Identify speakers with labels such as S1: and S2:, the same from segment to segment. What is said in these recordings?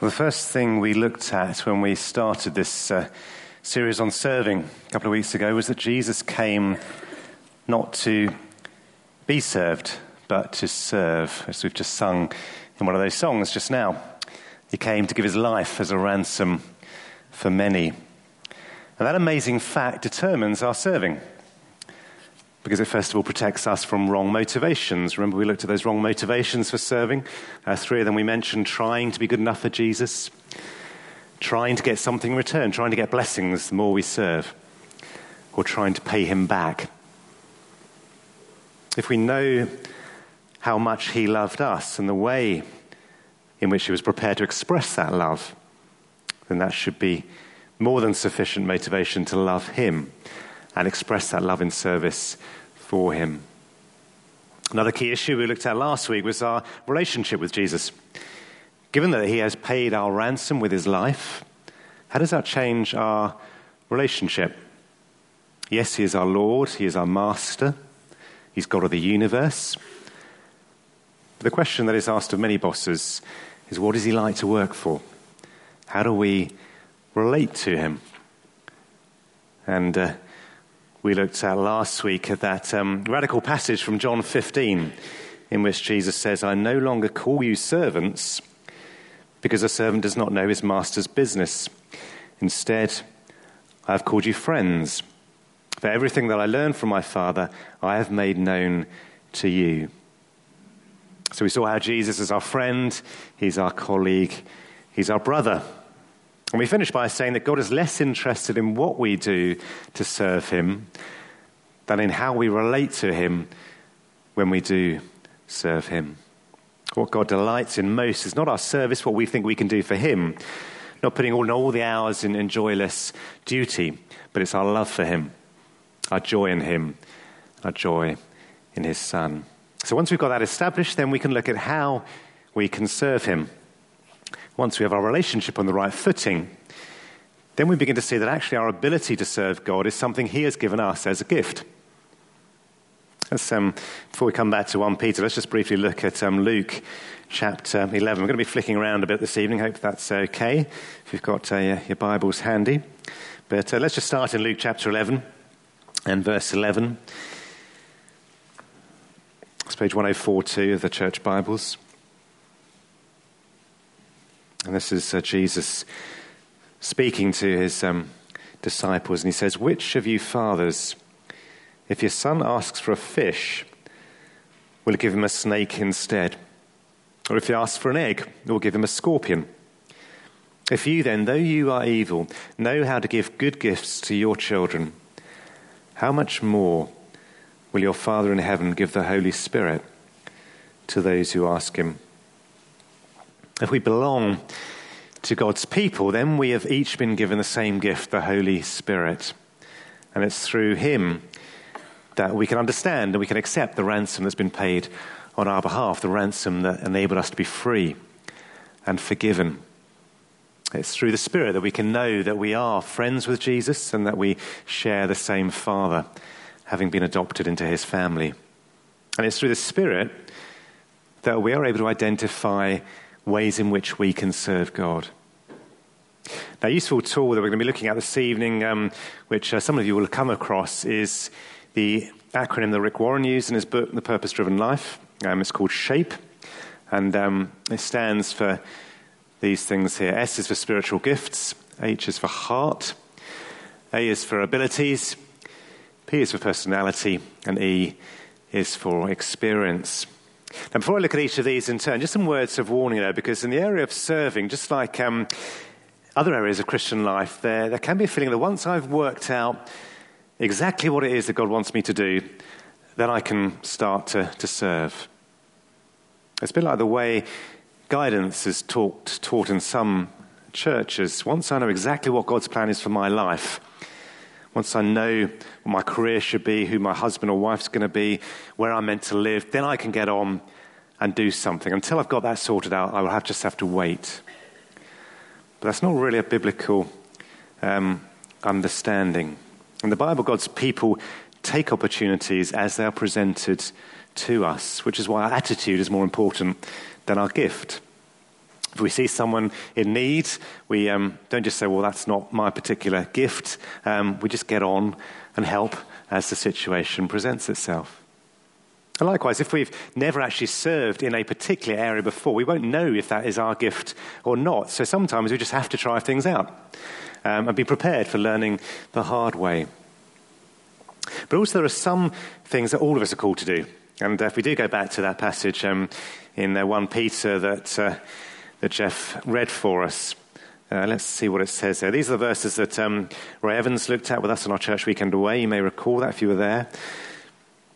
S1: Well, the first thing we looked at when we started this uh, series on serving a couple of weeks ago was that Jesus came not to be served, but to serve, as we've just sung in one of those songs just now. He came to give his life as a ransom for many. And that amazing fact determines our serving because it first of all protects us from wrong motivations. Remember, we looked at those wrong motivations for serving. Uh, three of them we mentioned trying to be good enough for Jesus, trying to get something in return, trying to get blessings the more we serve, or trying to pay him back. If we know how much he loved us and the way in which he was prepared to express that love, then that should be more than sufficient motivation to love him and express that love in service for him. Another key issue we looked at last week was our relationship with Jesus. Given that he has paid our ransom with his life, how does that change our relationship? Yes, he is our Lord, he is our Master, he's God of the universe. But the question that is asked of many bosses is what is he like to work for? How do we relate to him? And uh, we looked at last week at that um, radical passage from John 15, in which Jesus says, I no longer call you servants because a servant does not know his master's business. Instead, I have called you friends. For everything that I learned from my Father, I have made known to you. So we saw how Jesus is our friend, he's our colleague, he's our brother. And we finish by saying that God is less interested in what we do to serve Him than in how we relate to Him when we do serve Him. What God delights in most is not our service, what we think we can do for Him, not putting all, all the hours in, in joyless duty, but it's our love for Him, our joy in Him, our joy in His Son. So once we've got that established, then we can look at how we can serve Him once we have our relationship on the right footing, then we begin to see that actually our ability to serve God is something He has given us as a gift. Um, before we come back to 1 Peter, let's just briefly look at um, Luke chapter 11. We're going to be flicking around a bit this evening. Hope that's okay if you've got uh, your Bibles handy. But uh, let's just start in Luke chapter 11 and verse 11. It's page 1042 of the church Bibles. And this is uh, Jesus speaking to his um, disciples, and he says, Which of you fathers, if your son asks for a fish, will give him a snake instead? Or if he asks for an egg, will give him a scorpion? If you then, though you are evil, know how to give good gifts to your children, how much more will your Father in heaven give the Holy Spirit to those who ask him? If we belong to God's people, then we have each been given the same gift, the Holy Spirit. And it's through Him that we can understand and we can accept the ransom that's been paid on our behalf, the ransom that enabled us to be free and forgiven. It's through the Spirit that we can know that we are friends with Jesus and that we share the same Father, having been adopted into His family. And it's through the Spirit that we are able to identify ways in which we can serve God. Now, a useful tool that we're going to be looking at this evening, um, which uh, some of you will come across, is the acronym that Rick Warren used in his book, The Purpose Driven Life. Um, it's called SHAPE, and um, it stands for these things here. S is for spiritual gifts, H is for heart, A is for abilities, P is for personality, and E is for experience. Now, before I look at each of these in turn, just some words of warning there, because in the area of serving, just like um, other areas of Christian life, there, there can be a feeling that once I've worked out exactly what it is that God wants me to do, then I can start to, to serve. It's a bit like the way guidance is taught, taught in some churches. Once I know exactly what God's plan is for my life, once I know what my career should be, who my husband or wife's going to be, where I'm meant to live, then I can get on and do something. Until I've got that sorted out, I will have, just have to wait. But that's not really a biblical um, understanding. In the Bible, God's people take opportunities as they are presented to us, which is why our attitude is more important than our gift. If we see someone in need, we um, don't just say, well, that's not my particular gift. Um, we just get on and help as the situation presents itself. And likewise, if we've never actually served in a particular area before, we won't know if that is our gift or not. So sometimes we just have to try things out um, and be prepared for learning the hard way. But also, there are some things that all of us are called to do. And if we do go back to that passage um, in uh, 1 Peter that, uh, that Jeff read for us, uh, let's see what it says there. These are the verses that um, Ray Evans looked at with us on our church weekend away. You may recall that if you were there.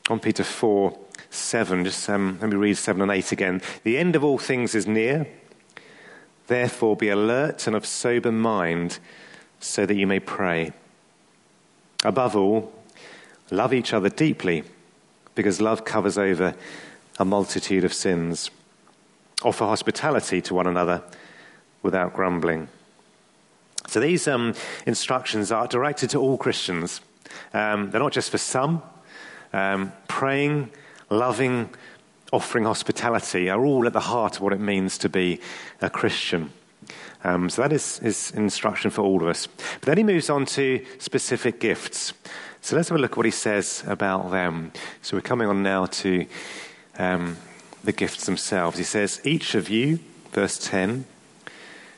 S1: 1 Peter 4 7, just um, let me read 7 and 8 again. The end of all things is near. Therefore, be alert and of sober mind so that you may pray. Above all, love each other deeply because love covers over a multitude of sins. Offer hospitality to one another without grumbling. So these um, instructions are directed to all Christians. Um, they're not just for some. Um, praying, loving, offering hospitality are all at the heart of what it means to be a Christian. Um, so that is, is instruction for all of us. But then he moves on to specific gifts. So let's have a look at what he says about them. So we're coming on now to um, the gifts themselves. He says, Each of you, verse 10,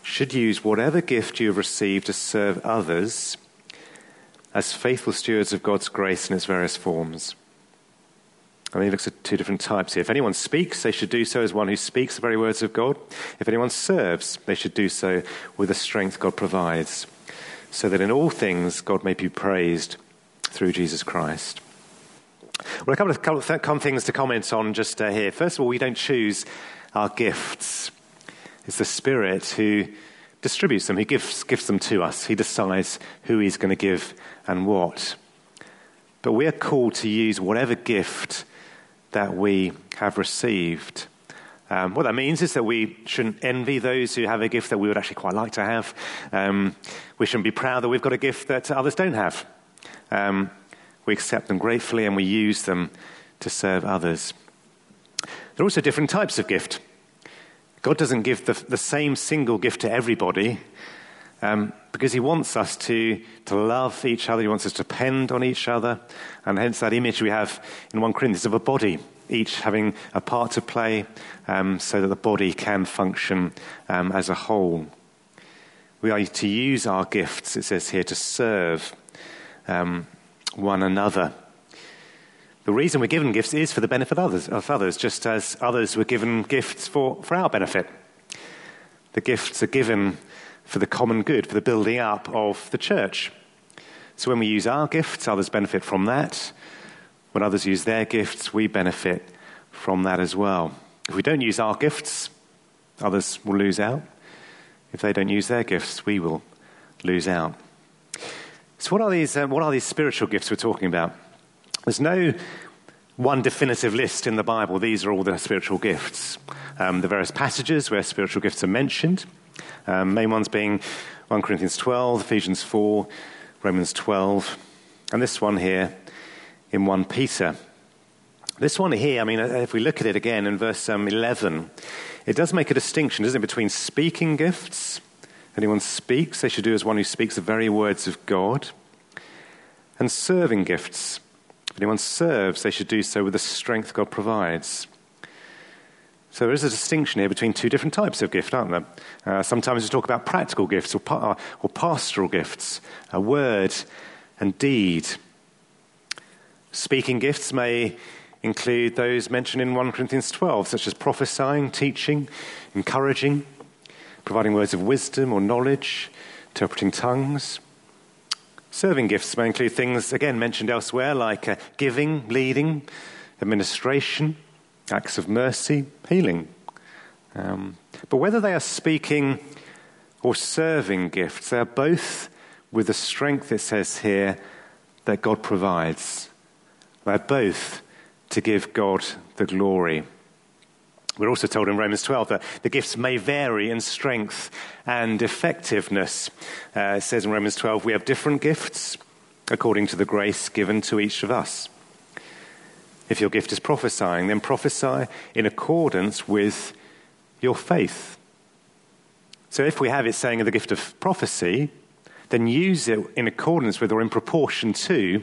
S1: should use whatever gift you have received to serve others as faithful stewards of God's grace in its various forms. And he looks at two different types here. If anyone speaks, they should do so as one who speaks the very words of God. If anyone serves, they should do so with the strength God provides, so that in all things God may be praised through Jesus Christ. Well, a couple of, couple of th- things to comment on just uh, here. First of all, we don't choose our gifts. It's the Spirit who distributes them, He gives, gives them to us. He decides who He's going to give and what. But we are called to use whatever gift that we have received. Um, what that means is that we shouldn't envy those who have a gift that we would actually quite like to have. Um, we shouldn't be proud that we've got a gift that others don't have. Um, we accept them gratefully and we use them to serve others. There are also different types of gift. God doesn't give the, the same single gift to everybody um, because He wants us to, to love each other. He wants us to depend on each other. And hence that image we have in 1 Corinthians of a body, each having a part to play um, so that the body can function um, as a whole. We are to use our gifts, it says here, to serve um, one another. The reason we're given gifts is for the benefit of others, of others, just as others were given gifts for, for our benefit. The gifts are given for the common good, for the building up of the church. So when we use our gifts, others benefit from that. When others use their gifts, we benefit from that as well. If we don't use our gifts, others will lose out. If they don't use their gifts, we will lose out. So, what are these, uh, what are these spiritual gifts we're talking about? There's no one definitive list in the Bible. These are all the spiritual gifts. Um, the various passages where spiritual gifts are mentioned, um, main ones being 1 Corinthians 12, Ephesians 4, Romans 12, and this one here in 1 Peter. This one here, I mean, if we look at it again in verse um, 11, it does make a distinction, doesn't it, between speaking gifts anyone speaks, they should do as one who speaks the very words of God. And serving gifts. If anyone serves, they should do so with the strength God provides. So there is a distinction here between two different types of gift, aren't there? Uh, sometimes we talk about practical gifts or, pa- or pastoral gifts, a word and deed. Speaking gifts may include those mentioned in 1 Corinthians 12, such as prophesying, teaching, encouraging, providing words of wisdom or knowledge, interpreting tongues. Serving gifts may include things, again, mentioned elsewhere, like uh, giving, leading, administration, acts of mercy, healing. Um, but whether they are speaking or serving gifts, they are both with the strength, it says here, that God provides. They're both to give God the glory. We're also told in Romans 12 that the gifts may vary in strength and effectiveness. Uh, it says in Romans 12, we have different gifts according to the grace given to each of us. If your gift is prophesying, then prophesy in accordance with your faith. So if we have it saying of the gift of prophecy, then use it in accordance with or in proportion to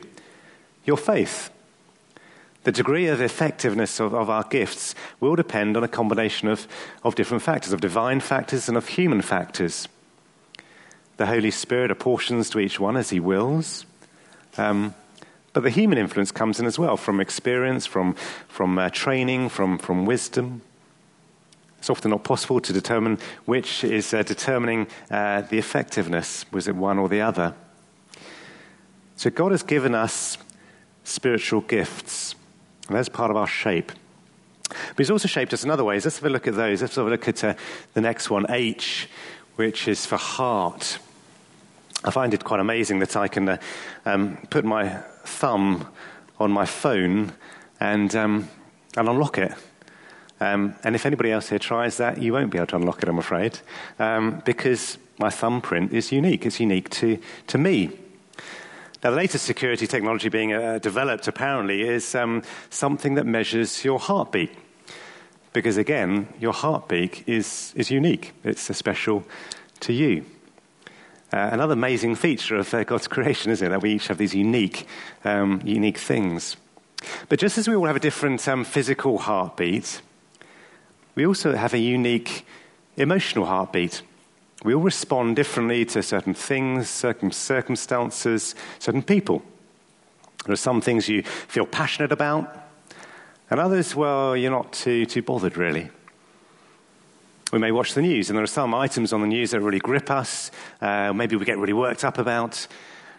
S1: your faith. The degree of effectiveness of, of, our gifts will depend on a combination of, of different factors, of divine factors and of human factors. The Holy Spirit apportions to each one as He wills. Um, but the human influence comes in as well from experience, from, from uh, training, from, from wisdom. It's often not possible to determine which is uh, determining uh, the effectiveness. Was it one or the other? So God has given us spiritual gifts, and that's part of our shape. But He's also shaped us in other ways. Let's have a look at those. Let's have a look at uh, the next one, H, which is for heart. I find it quite amazing that I can uh, um, put my thumb on my phone and, um, and unlock it. Um, and if anybody else here tries that, you won't be able to unlock it, I'm afraid, um, because my thumbprint is unique. It's unique to, to me. The latest security technology being uh, developed apparently is um, something that measures your heartbeat. Because again, your heartbeat is, is unique, it's a special to you. Uh, another amazing feature of uh, God's creation, isn't it? That we each have these unique, um, unique things. But just as we all have a different um, physical heartbeat, we also have a unique emotional heartbeat. We all respond differently to certain things, certain circumstances, certain people. There are some things you feel passionate about, and others, well, you're not too, too bothered really. We may watch the news, and there are some items on the news that really grip us, uh, maybe we get really worked up about,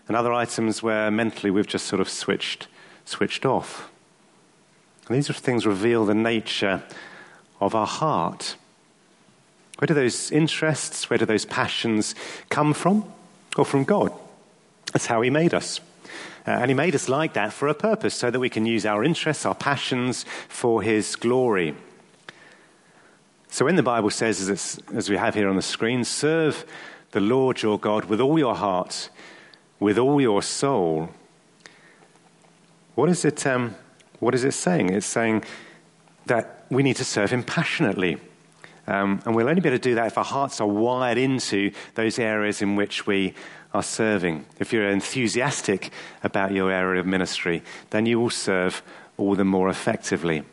S1: and other items where mentally we've just sort of switched, switched off. And these are things reveal the nature of our heart. Where do those interests, where do those passions come from? Or from God? That's how He made us. Uh, and He made us like that for a purpose, so that we can use our interests, our passions for His glory. So when the Bible says, as, as we have here on the screen, serve the Lord your God with all your heart, with all your soul, what is it, um, what is it saying? It's saying that we need to serve Him passionately. Um, and we'll only be able to do that if our hearts are wired into those areas in which we are serving. If you're enthusiastic about your area of ministry, then you will serve all the more effectively.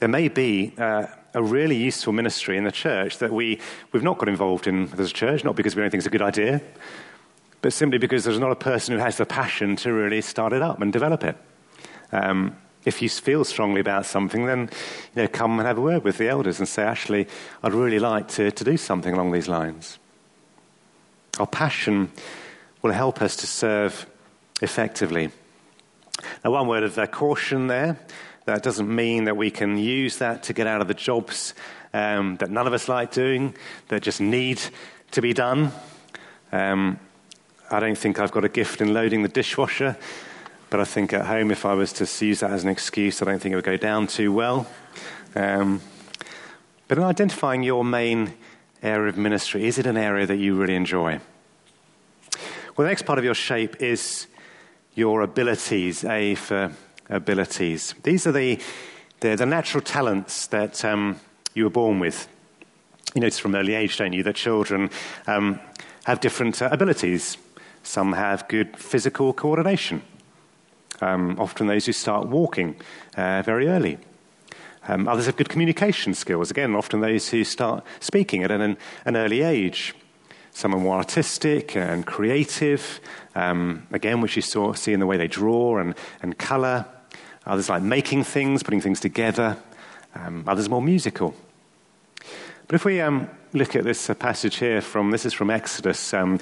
S1: There may be uh, a really useful ministry in the church that we, we've not got involved in as a church, not because we don't think it's a good idea, but simply because there's not a person who has the passion to really start it up and develop it. Um, if you feel strongly about something, then you know, come and have a word with the elders and say, actually, I'd really like to, to do something along these lines. Our passion will help us to serve effectively. Now, one word of uh, caution there. That doesn't mean that we can use that to get out of the jobs um, that none of us like doing, that just need to be done. Um, I don't think I've got a gift in loading the dishwasher. But I think at home, if I was to use that as an excuse, I don't think it would go down too well. Um, but in identifying your main area of ministry, is it an area that you really enjoy? Well, the next part of your shape is your abilities, A for abilities. These are the, the, the natural talents that um, you were born with. You notice from early age, don't you, that children um, have different uh, abilities. Some have good physical coordination. Um, often those who start walking uh, very early. Um, others have good communication skills. Again, often those who start speaking at an, an early age. Some are more artistic and creative, um, again, which you saw, see in the way they draw and, and colour. Others like making things, putting things together. Um, others more musical. But if we um, look at this uh, passage here from, this is from Exodus um,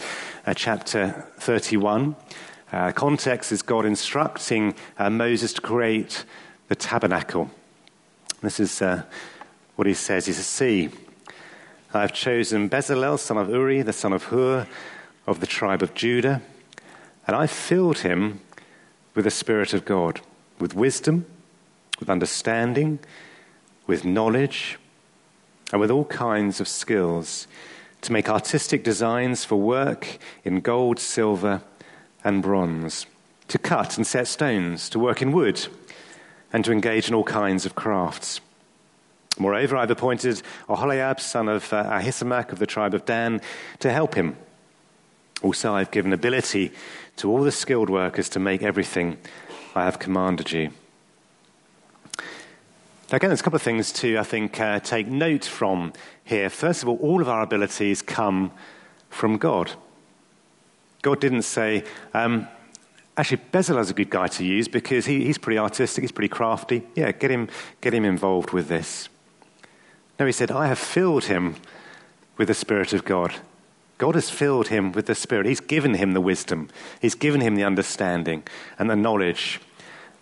S1: uh, chapter 31. Uh, context is God instructing uh, Moses to create the tabernacle. This is uh, what he says. He says, See, I have chosen Bezalel, son of Uri, the son of Hur, of the tribe of Judah, and I filled him with the Spirit of God, with wisdom, with understanding, with knowledge, and with all kinds of skills to make artistic designs for work in gold, silver, and bronze, to cut and set stones, to work in wood, and to engage in all kinds of crafts. Moreover, I've appointed Aholiab, son of uh, Ahisamach of the tribe of Dan, to help him. Also, I've given ability to all the skilled workers to make everything I have commanded you. Now, again, there's a couple of things to, I think, uh, take note from here. First of all, all of our abilities come from God. God didn't say, um, actually, Bezalel's a good guy to use because he, he's pretty artistic, he's pretty crafty. Yeah, get him, get him involved with this. No, he said, I have filled him with the Spirit of God. God has filled him with the Spirit. He's given him the wisdom, He's given him the understanding and the knowledge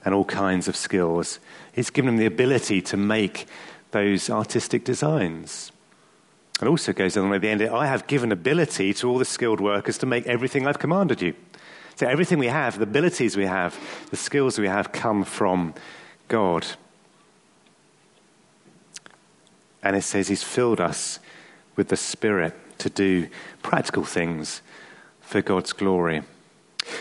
S1: and all kinds of skills. He's given him the ability to make those artistic designs. And also goes on at the end, I have given ability to all the skilled workers to make everything I've commanded you. So everything we have, the abilities we have, the skills we have come from God. And it says He's filled us with the Spirit to do practical things for God's glory.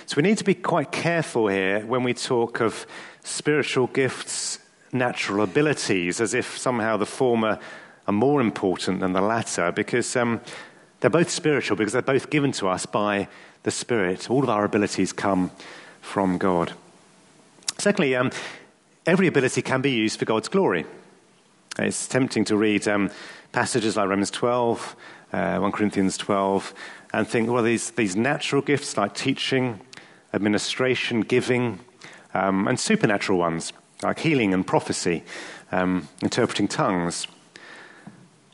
S1: So we need to be quite careful here when we talk of spiritual gifts, natural abilities, as if somehow the former are more important than the latter, because um, they're both spiritual, because they're both given to us by the Spirit. All of our abilities come from God. Secondly, um, every ability can be used for God's glory. It's tempting to read um, passages like Romans 12, uh, 1 Corinthians 12, and think, well, these, these natural gifts like teaching, administration, giving, um, and supernatural ones like healing and prophecy, um, interpreting tongues.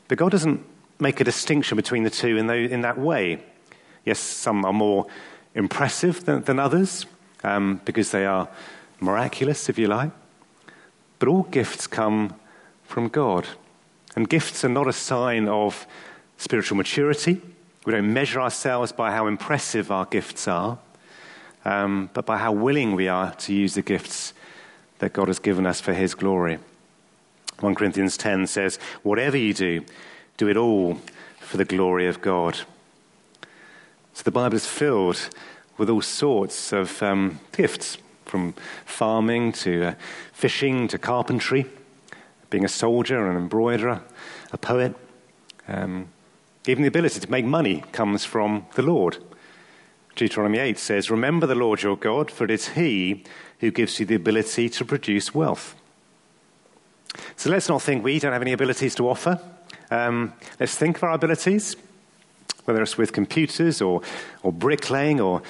S1: But God doesn't make a distinction between the two in, in that way. Yes, some are more impressive than, than others um, because they are miraculous, if you like. But all gifts come from God. And gifts are not a sign of spiritual maturity. We don't measure ourselves by how impressive our gifts are, um, but by how willing we are to use the gifts that God has given us for His glory. 1 Corinthians 10 says, Whatever you do, do it all for the glory of God. So the Bible is filled with all sorts of um, gifts, from farming to uh, fishing to carpentry, being a soldier, an embroiderer, a poet. Um, even the ability to make money comes from the Lord. Deuteronomy 8 says, Remember the Lord your God, for it is He who gives you the ability to produce wealth. So let's not think we don't have any abilities to offer. Um, let's think of our abilities, whether it's with computers or, or bricklaying or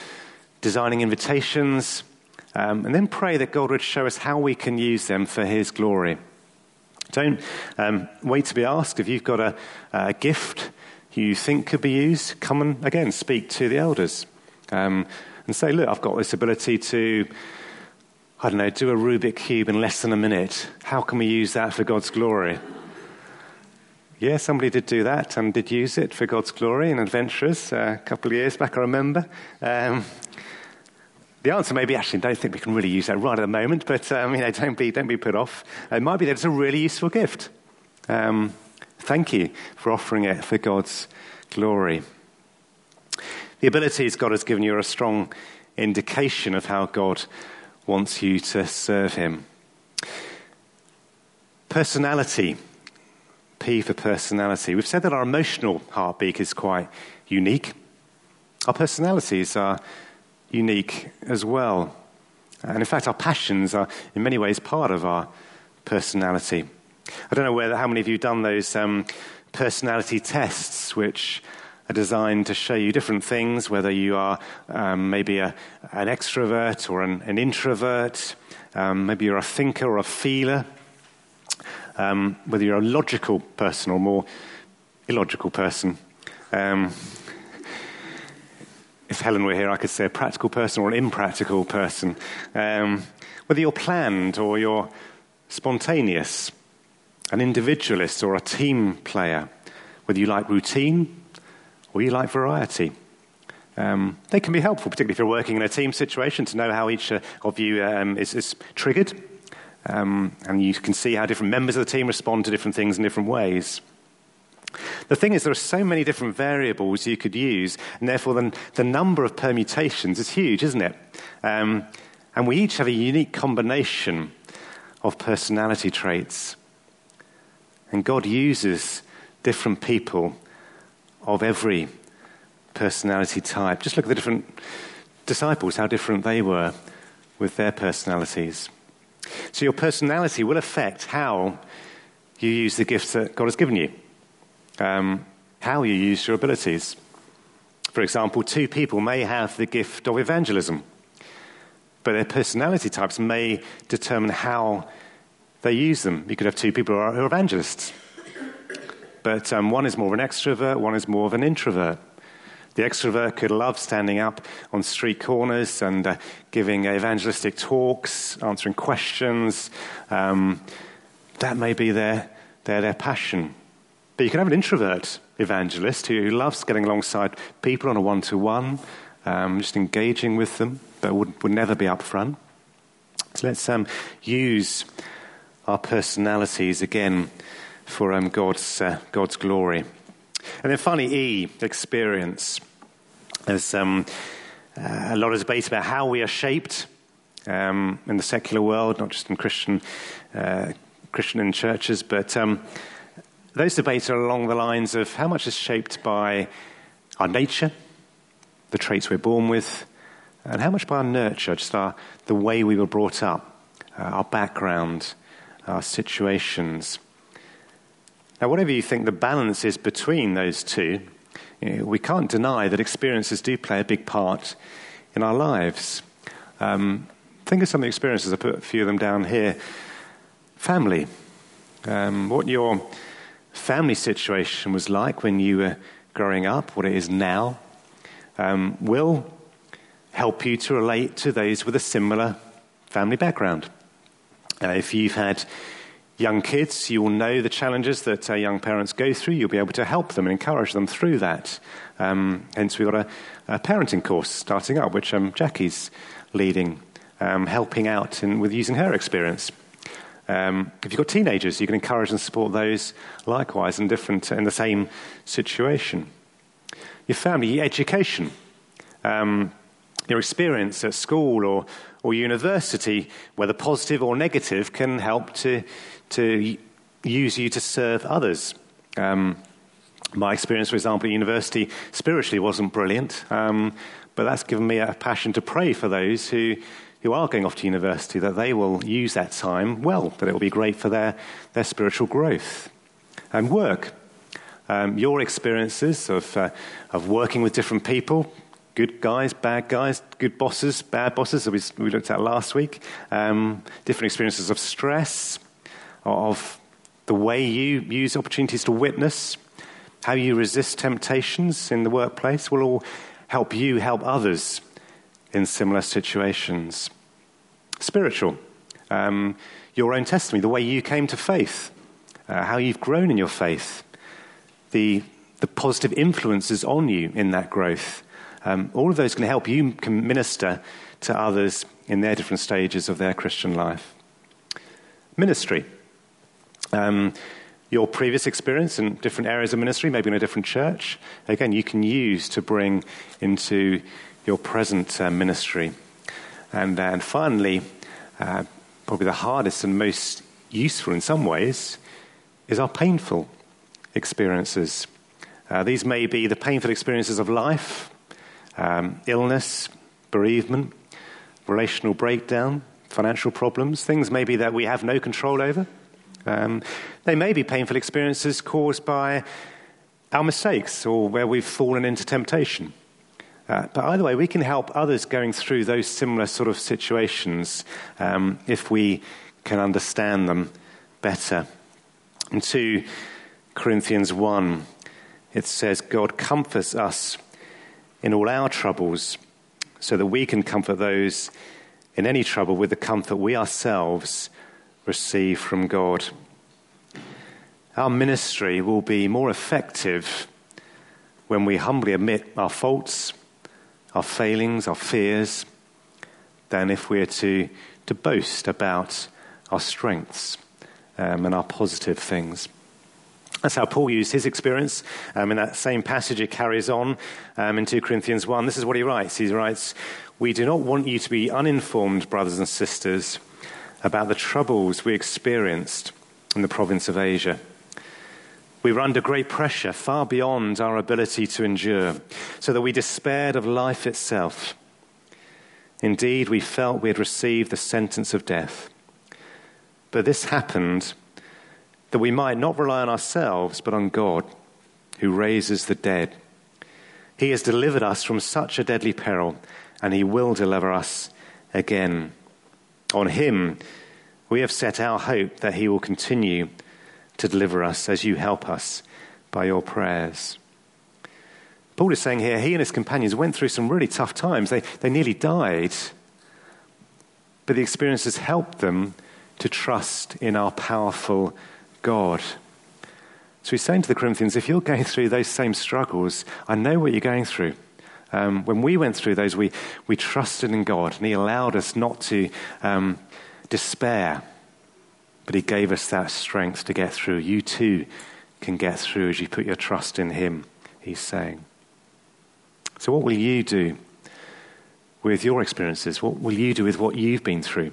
S1: designing invitations, um, and then pray that God would show us how we can use them for His glory. Don't um, wait to be asked. If you've got a, a, gift you think could be used, come and again speak to the elders um, and say, Look, I've got this ability to, I don't know, do a Rubik Cube in less than a minute. How can we use that for God's glory? Yeah, somebody did do that and did use it for God's glory in Adventurers uh, a couple of years back, I remember. Um, the answer may be actually, I don't think we can really use that right at the moment, but um, you know, don't be, don't be put off. It might be that it's a really useful gift. Um, thank you for offering it for God's glory. The abilities God has given you are a strong indication of how God wants you to serve Him. Personality. P for personality. We've said that our emotional heartbeat is quite unique. Our personalities are unique as well. And in fact, our passions are in many ways part of our personality. I don't know whether, how many of you done those um, personality tests, which are designed to show you different things, whether you are um, maybe a, an extrovert or an, an introvert, um, maybe you're a thinker or a feeler, um, whether you're a logical person or more illogical person. Um, if Helen were here, I could say a practical person or an impractical person. Um, whether you're planned or you're spontaneous, an individualist or a team player, whether you like routine or you like variety. Um, they can be helpful, particularly if you're working in a team situation, to know how each uh, of you um, is, is, triggered. Um, and you can see how different members of the team respond to different things in different ways. The thing is, there are so many different variables you could use, and therefore the, the number of permutations is huge, isn't it? Um, and we each have a unique combination of personality traits. And God uses different people of every personality type. Just look at the different disciples, how different they were with their personalities. So, your personality will affect how you use the gifts that God has given you, um, how you use your abilities. For example, two people may have the gift of evangelism, but their personality types may determine how they use them. You could have two people who are, evangelists, but um, one is more of an extrovert, one is more of an introvert. The extrovert could love standing up on street corners and uh, giving evangelistic talks, answering questions. Um, that may be their, their, their passion. But you can have an introvert evangelist who loves getting alongside people on a one to one, just engaging with them, but would, would never be up front. So let's um, use our personalities again for um, God's, uh, God's glory. And then finally, E, experience. There's um, uh, a lot of debate about how we are shaped um, in the secular world, not just in Christian, uh, Christian in churches, but um, those debates are along the lines of how much is shaped by our nature, the traits we're born with, and how much by our nurture, just our, the way we were brought up, uh, our background, our situations. Now, whatever you think the balance is between those two, we can't deny that experiences do play a big part in our lives. Um, think of some of the experiences, I put a few of them down here. Family. Um, what your family situation was like when you were growing up, what it is now, um, will help you to relate to those with a similar family background. Uh, if you've had young kids, you will know the challenges that uh, young parents go through. You'll be able to help them and encourage them through that. Um, hence, we've got a, a, parenting course starting up, which um, Jackie's leading, um, helping out in, with using her experience. Um, if you've got teenagers, you can encourage and support those likewise in different in the same situation. Your family, your education, um, your experience at school or, or university, whether positive or negative, can help to to use you to serve others. Um, my experience, for example, at university spiritually wasn't brilliant, um, but that's given me a passion to pray for those who, who are going off to university, that they will use that time well, that it will be great for their, their spiritual growth. And work. Um, your experiences of, uh, of working with different people, good guys, bad guys, good bosses, bad bosses, we, we looked at last week, um, different experiences of stress, of the way you use opportunities to witness, how you resist temptations in the workplace will all help you help others in similar situations. Spiritual, um, your own testimony, the way you came to faith, uh, how you've grown in your faith, the, the positive influences on you in that growth. Um, all of those can help you can minister to others in their different stages of their Christian life. Ministry. Um, your previous experience in different areas of ministry, maybe in a different church, again, you can use to bring into your present uh, ministry. And, and finally, uh, probably the hardest and most useful in some ways is our painful experiences. Uh, these may be the painful experiences of life, um, illness, bereavement, relational breakdown, financial problems, things maybe that we have no control over. Um, they may be painful experiences caused by our mistakes or where we've fallen into temptation. Uh, but either way, we can help others going through those similar sort of situations um, if we can understand them better. In 2 Corinthians 1, it says, God comforts us in all our troubles so that we can comfort those in any trouble with the comfort we ourselves receive from God. Our ministry will be more effective when we humbly admit our faults, our failings, our fears, than if we're to, to boast about our strengths um, and our positive things. That's how Paul used his experience. Um, in that same passage, it carries on um, in 2 Corinthians 1. This is what he writes. He writes, We do not want you to be uninformed, brothers and sisters, about the troubles we experienced in the province of Asia. We were under great pressure, far beyond our ability to endure, so that we despaired of life itself. Indeed, we felt we had received the sentence of death. But this happened that we might not rely on ourselves, but on God, who raises the dead. He has delivered us from such a deadly peril, and He will deliver us again. On Him, we have set our hope that He will continue to deliver us as you help us by your prayers. Paul is saying here, he and his companions went through some really tough times. They, they nearly died, but the experiences helped them to trust in our powerful God. So he's saying to the Corinthians, if you're going through those same struggles, I know what you're going through. Um, when we went through those, we, we trusted in God, and He allowed us not to um, despair, but He gave us that strength to get through. You too can get through as you put your trust in Him, He's saying. So, what will you do with your experiences? What will you do with what you've been through?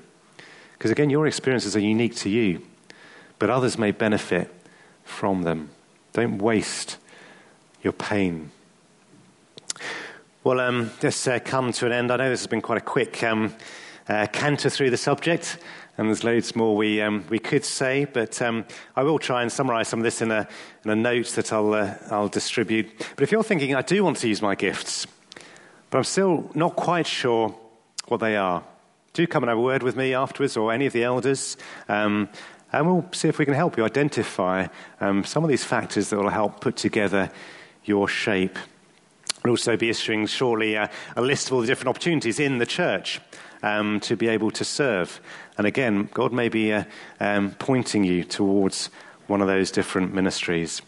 S1: Because again, your experiences are unique to you, but others may benefit from them. Don't waste your pain. Well, um, let's uh, come to an end. I know this has been quite a quick um, uh, canter through the subject, and there's loads more we, um, we could say, but um, I will try and summarize some of this in a, in a note that I'll, uh, I'll distribute. But if you're thinking, I do want to use my gifts, but I'm still not quite sure what they are, do come and have a word with me afterwards or any of the elders. Um, and we'll see if we can help you identify um, some of these factors that will help put together your shape. We'll also be issuing shortly a, a list of all the different opportunities in the church um, to be able to serve. And again, God may be uh, um, pointing you towards one of those different ministries.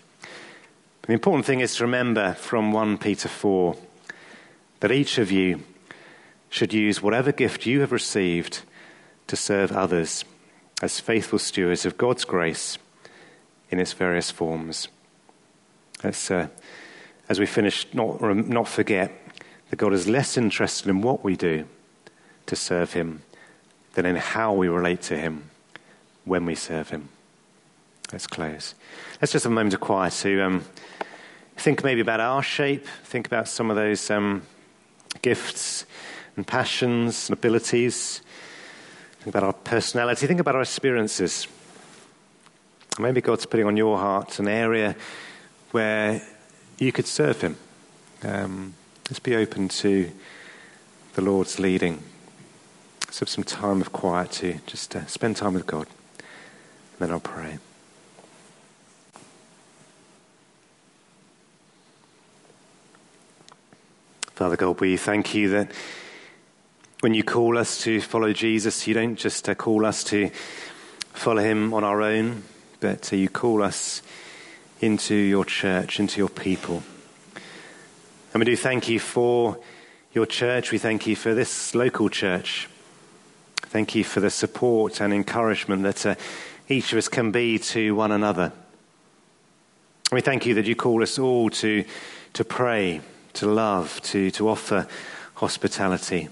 S1: But the important thing is to remember from 1 Peter 4 that each of you should use whatever gift you have received to serve others as faithful stewards of God's grace in its various forms. Let's, uh, as we finish, not, not forget that God is less interested in what we do to serve Him than in how we relate to Him when we serve Him. Let's close. Let's just have a moment of quiet to um, think maybe about our shape, think about some of those um, gifts and passions and abilities, think about our personality, think about our experiences. Maybe God's putting on your heart an area where you could serve Him. Um, just be open to the Lord's leading. Let's have some time of quiet to just uh, spend time with God. And then I'll pray. Father God, we thank you that when you call us to follow Jesus, you don't just uh, call us to follow him on our own, but uh, you call us into your church, into your people. And we do thank you for your church. We thank you for this local church. Thank you for the support and encouragement that uh, each of us can be to one another. We thank you that you call us all to, to pray, to love, to, to offer hospitality.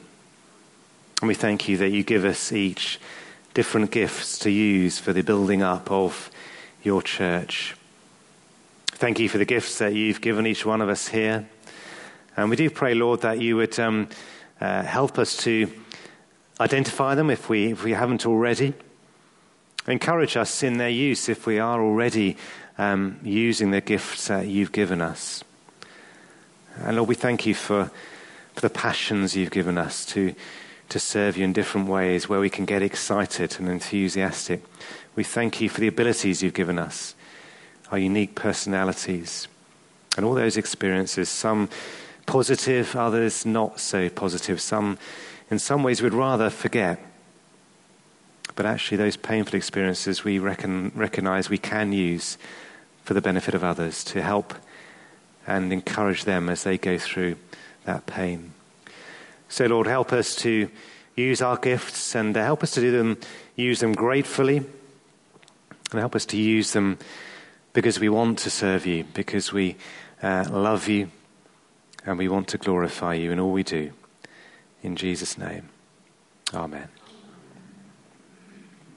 S1: And we thank you that you give us each different gifts to use for the building up of your church. Thank you for the gifts that you've given each one of us here. And we do pray, Lord, that you would um, uh, help us to Identify them if we, if we haven't already. Encourage us in their use if we are already um, using the gifts that you've given us. And Lord, we thank you for, for the passions you've given us to, to serve you in different ways where we can get excited and enthusiastic. We thank you for the abilities you've given us, our unique personalities, and all those experiences, some positive, others not so positive, some in some ways we'd rather forget. But actually, those painful experiences we reckon, recognize we can use for the benefit of others to help and encourage them as they go through that pain. So, Lord, help us to use our gifts and help us to do them, use them gratefully, and help us to use them because we want to serve you, because we uh, love you, and we want to glorify you in all we do. In Jesus' name, amen.